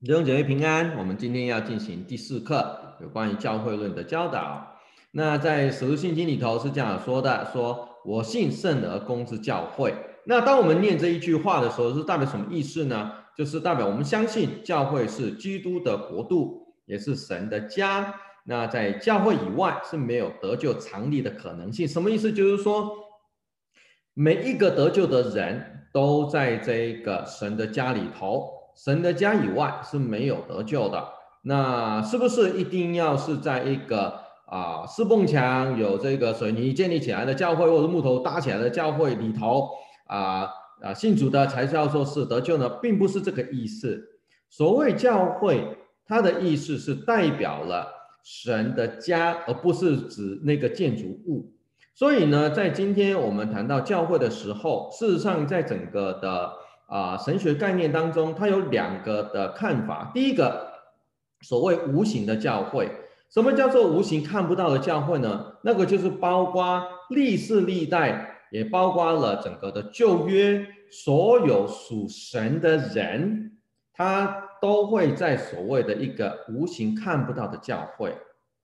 弟兄姐妹平安，我们今天要进行第四课，有关于教会论的教导。那在使徒信经里头是这样说的：说我信圣而公之教会。那当我们念这一句话的时候，是代表什么意思呢？就是代表我们相信教会是基督的国度，也是神的家。那在教会以外是没有得救常例的可能性。什么意思？就是说每一个得救的人都在这个神的家里头。神的家以外是没有得救的，那是不是一定要是在一个啊四蹦墙有这个水泥建立起来的教会，或者木头搭起来的教会里头啊啊信主的才叫做是得救呢？并不是这个意思。所谓教会，它的意思是代表了神的家，而不是指那个建筑物。所以呢，在今天我们谈到教会的时候，事实上在整个的。啊，神学概念当中，它有两个的看法。第一个，所谓无形的教会，什么叫做无形看不到的教会呢？那个就是包括历世历代，也包括了整个的旧约，所有属神的人，他都会在所谓的一个无形看不到的教会。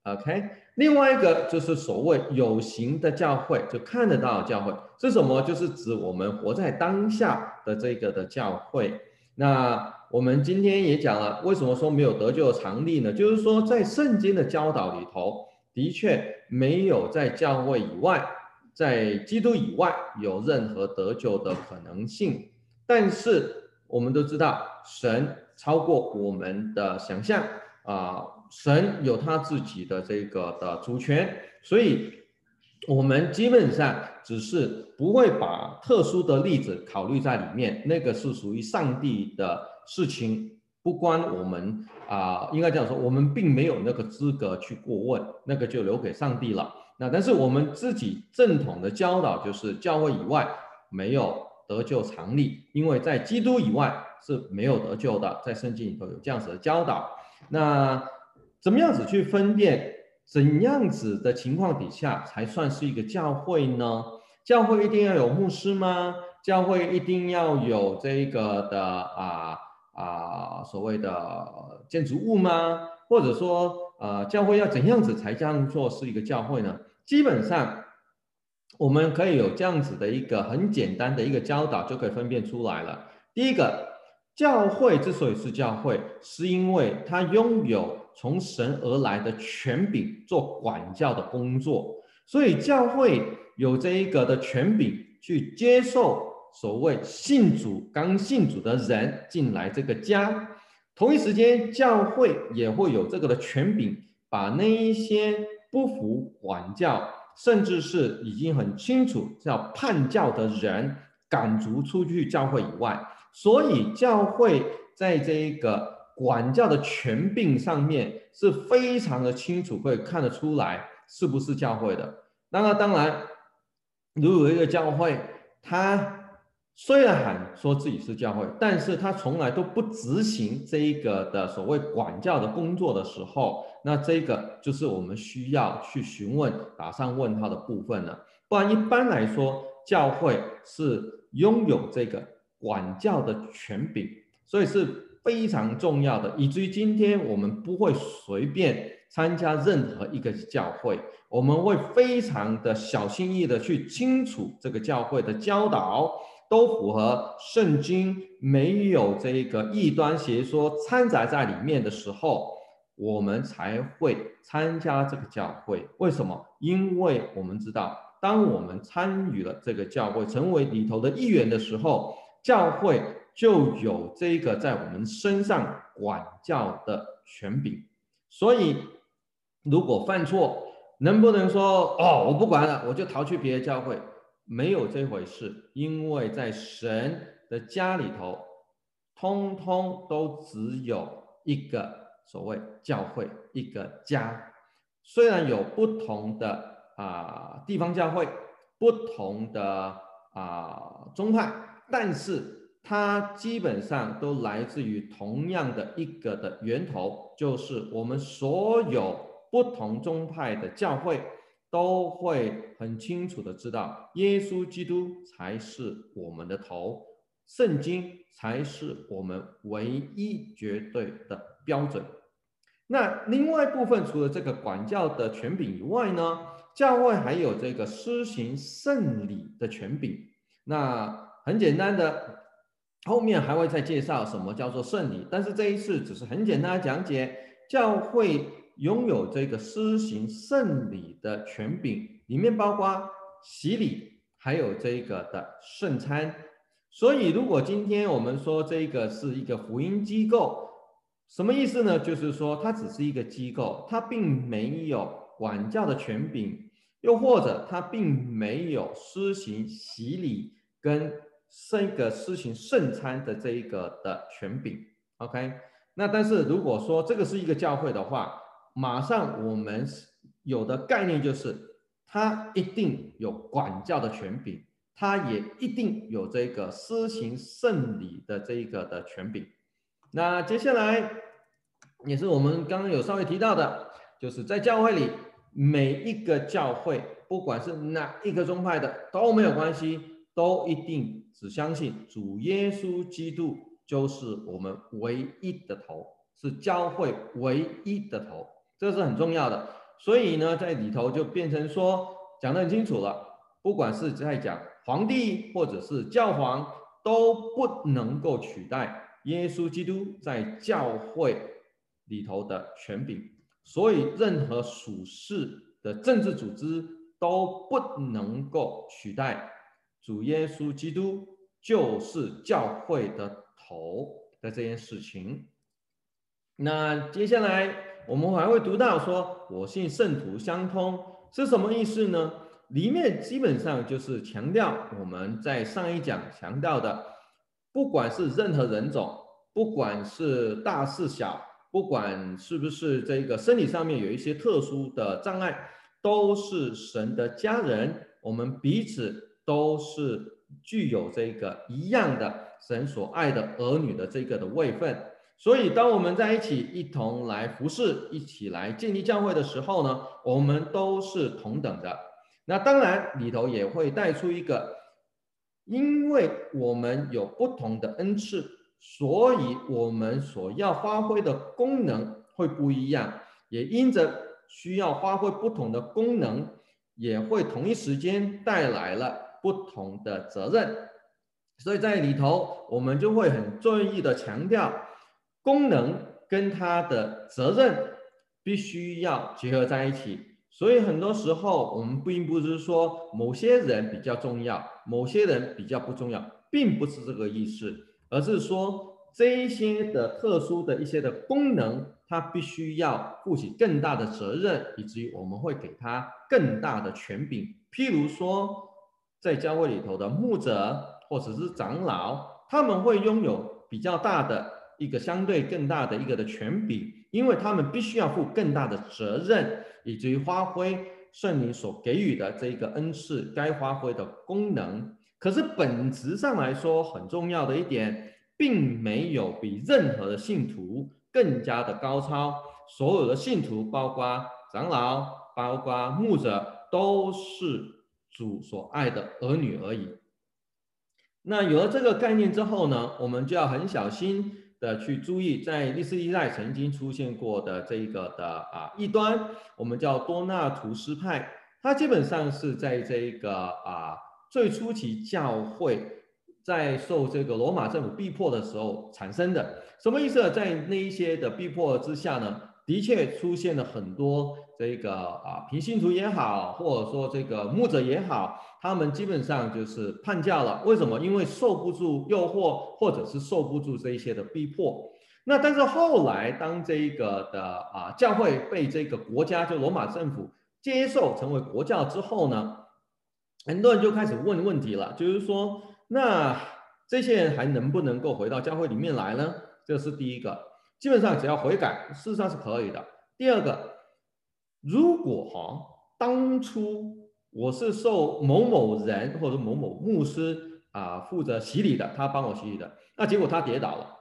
OK，另外一个就是所谓有形的教会，就看得到的教会是什么？就是指我们活在当下的这个的教会。那我们今天也讲了，为什么说没有得救的常例呢？就是说在圣经的教导里头，的确没有在教会以外，在基督以外有任何得救的可能性。但是我们都知道，神超过我们的想象啊。神有他自己的这个的主权，所以我们基本上只是不会把特殊的例子考虑在里面，那个是属于上帝的事情，不关我们啊、应该这样说，我们并没有那个资格去过问，那个就留给上帝了。那但是我们自己正统的教导就是，教会以外没有得救常例，因为在基督以外是没有得救的，在圣经里头有这样子的教导。那怎么样子去分辨怎样子的情况底下才算是一个教会呢？教会一定要有牧师吗？教会一定要有这个的啊啊所谓的建筑物吗？或者说呃教会要怎样子才叫做是一个教会呢？基本上我们可以有这样子的一个很简单的一个教导就可以分辨出来了。第一个，教会之所以是教会，是因为它拥有。从神而来的权柄做管教的工作，所以教会有这一个的权柄去接受所谓信主刚信主的人进来这个家，同一时间教会也会有这个的权柄，把那一些不服管教，甚至是已经很清楚叫叛教的人赶逐出去教会以外，所以教会在这一个。管教的权柄上面是非常的清楚，可以看得出来是不是教会的。那么当然，如果一个教会，他虽然喊说自己是教会，但是他从来都不执行这一个的所谓管教的工作的时候，那这个就是我们需要去询问、打上问号的部分了。不然一般来说，教会是拥有这个管教的权柄，所以是。非常重要的，以至于今天我们不会随便参加任何一个教会，我们会非常的小心翼翼的去清楚这个教会的教导都符合圣经，没有这个异端邪说掺杂在里面的时候，我们才会参加这个教会。为什么？因为我们知道，当我们参与了这个教会，成为里头的一员的时候，教会。就有这个在我们身上管教的权柄，所以如果犯错，能不能说哦，我不管了，我就逃去别的教会？没有这回事，因为在神的家里头，通通都只有一个所谓教会，一个家。虽然有不同的啊、地方教会，不同的啊、宗派，但是。它基本上都来自于同样的一个的源头，就是我们所有不同宗派的教会都会很清楚的知道，耶稣基督才是我们的头，圣经才是我们唯一绝对的标准。那另外部分，除了这个管教的权柄以外呢，教会还有这个施行圣礼的权柄。那很简单的，后面还会再介绍什么叫做圣礼。但是这一次只是很简单的讲解，教会拥有这个施行圣礼的权柄，里面包括洗礼，还有这个的圣餐。所以，如果今天我们说这个是一个福音机构，什么意思呢？就是说它只是一个机构，它并没有管教的权柄，又或者它并没有施行洗礼跟。这个施行圣餐的这一个的权柄，OK，那但是如果说这个是一个教会的话，马上我们有的概念就是，它一定有管教的权柄，它也一定有这个施行圣礼的这一个的权柄。那接下来也是我们刚刚有稍微提到的，就是在教会里每一个教会，不管是哪一个宗派的都没有关系，都一定。只相信主耶稣基督就是我们唯一的头，是教会唯一的头，这是很重要的。所以呢，在里头就变成说讲得很清楚了，不管是在讲皇帝或者是教皇，都不能够取代耶稣基督在教会里头的权柄。所以，任何属世的政治组织都不能够取代。主耶稣基督就是教会的头的这件事情。那接下来我们还会读到说，我信圣徒相通是什么意思呢？里面基本上就是强调我们在上一讲强调的，不管是任何人种，不管是大是小，不管是不是这个身体上面有一些特殊的障碍，都是神的家人，我们彼此。都是具有这个一样的神所爱的儿女的这个的位分，所以当我们在一起一同来服侍，一起来建立教会的时候呢，我们都是同等的。那当然里头也会带出一个，因为我们有不同的恩赐，所以我们所要发挥的功能会不一样，也因着需要发挥不同的功能，也会同一时间带来了。不同的责任，所以在里头，我们就会很注意的强调，功能跟他的责任必须要结合在一起。所以很多时候，我们并不是说某些人比较重要，某些人比较不重要，并不是这个意思，而是说这一些的特殊的一些的功能，它必须要负起更大的责任，以至于我们会给他更大的权柄。譬如说。在教会里头的牧者或者是长老，他们会拥有比较大的一个相对更大的一个的权柄，因为他们必须要负更大的责任，以至于发挥圣灵所给予的这个恩赐该发挥的功能。可是本质上来说，很重要的一点，并没有比任何的信徒更加的高超。所有的信徒，包括长老，包括牧者，都是。主所爱的儿女而已。那有了这个概念之后呢，我们就要很小心的去注意，在历世历代曾经出现过的这一个的啊异端，我们叫多纳图斯派，它基本上是在这个啊最初期教会在受这个罗马政府逼迫的时候产生的。什么意思？在那一些的逼迫之下呢，的确出现了很多。这个啊，平信徒也好，或者说这个牧者也好，他们基本上就是叛教了。为什么？因为受不住诱惑，或者是受不住这一些的逼迫。那但是后来，当这个的啊教会被这个国家就罗马政府接受成为国教之后呢，很多人就开始问问题了，就是说，那这些人还能不能够回到教会里面来呢？这是第一个，基本上只要悔改，事实上是可以的。第二个。如果哈，当初我是受某某人或者某某牧师啊负责洗礼的，他帮我洗礼的，那结果他跌倒了，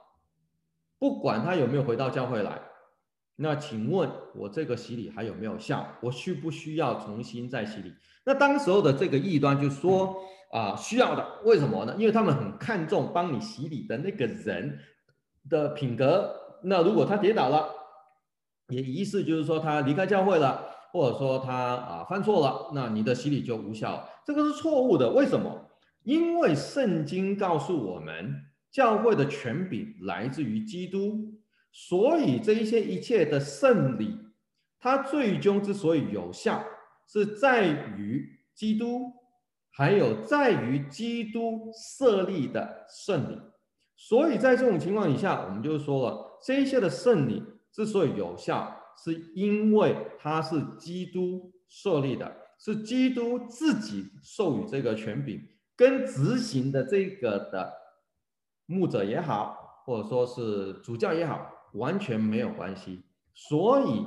不管他有没有回到教会来，那请问我这个洗礼还有没有效？我需不需要重新再洗礼？那当时候的这个异端就说，啊需要的。为什么呢？因为他们很看重帮你洗礼的那个人的品格。那如果他跌倒了，也意思就是说他离开教会了，或者说他啊犯错了，那你的洗礼就无效。这个是错误的。为什么？因为圣经告诉我们，教会的权柄来自于基督，所以这一些一切的圣礼，它最终之所以有效，是在于基督，还有在于基督设立的圣礼。所以在这种情况底下，我们就说了，这一些的圣礼之所以有效，是因为它是基督设立的，是基督自己授予这个权柄，跟执行的这个的牧者也好，或者说是主教也好，完全没有关系。所以，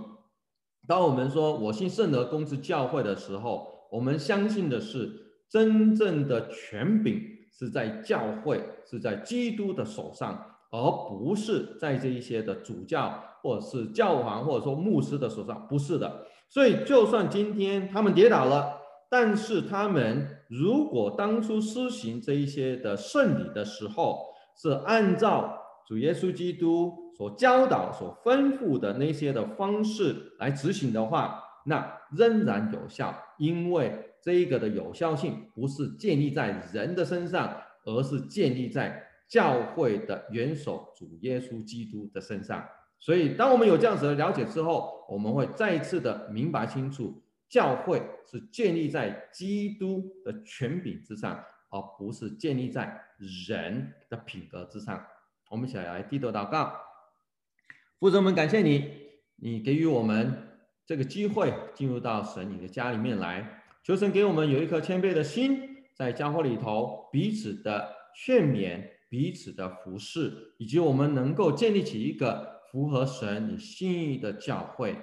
当我们说我信圣德公之教会的时候，我们相信的是真正的权柄是在教会，是在基督的手上。而不是在这一些的主教或者是教皇或者说牧师的手上，不是的。所以，就算今天他们跌倒了，但是他们如果当初施行这一些的圣礼的时候，是按照主耶稣基督所教导、所吩咐的那些的方式来执行的话，那仍然有效，因为这一个的有效性不是建立在人的身上，而是建立在。教会的元首主耶稣基督的身上，所以当我们有这样子的了解之后，我们会再一次的明白清楚，教会是建立在基督的权柄之上，而不是建立在人的品格之上。我们一起来低头祷告，父神们，感谢你，你给予我们这个机会进入到神你的家里面来，求神给我们有一颗谦卑的心，在教会里头彼此的劝勉。彼此的服侍，以及我们能够建立起一个符合神你心意的教会。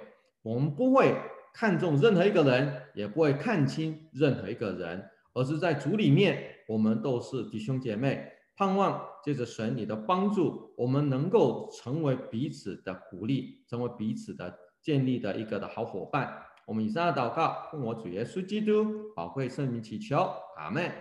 我们不会看重任何一个人，也不会看轻任何一个人，而是在主里面，我们都是弟兄姐妹。盼望借着神你的帮助，我们能够成为彼此的鼓励，成为彼此的建立的一个的好伙伴。我们以上的祷告，奉我主耶稣基督宝贵圣名祈求，阿门。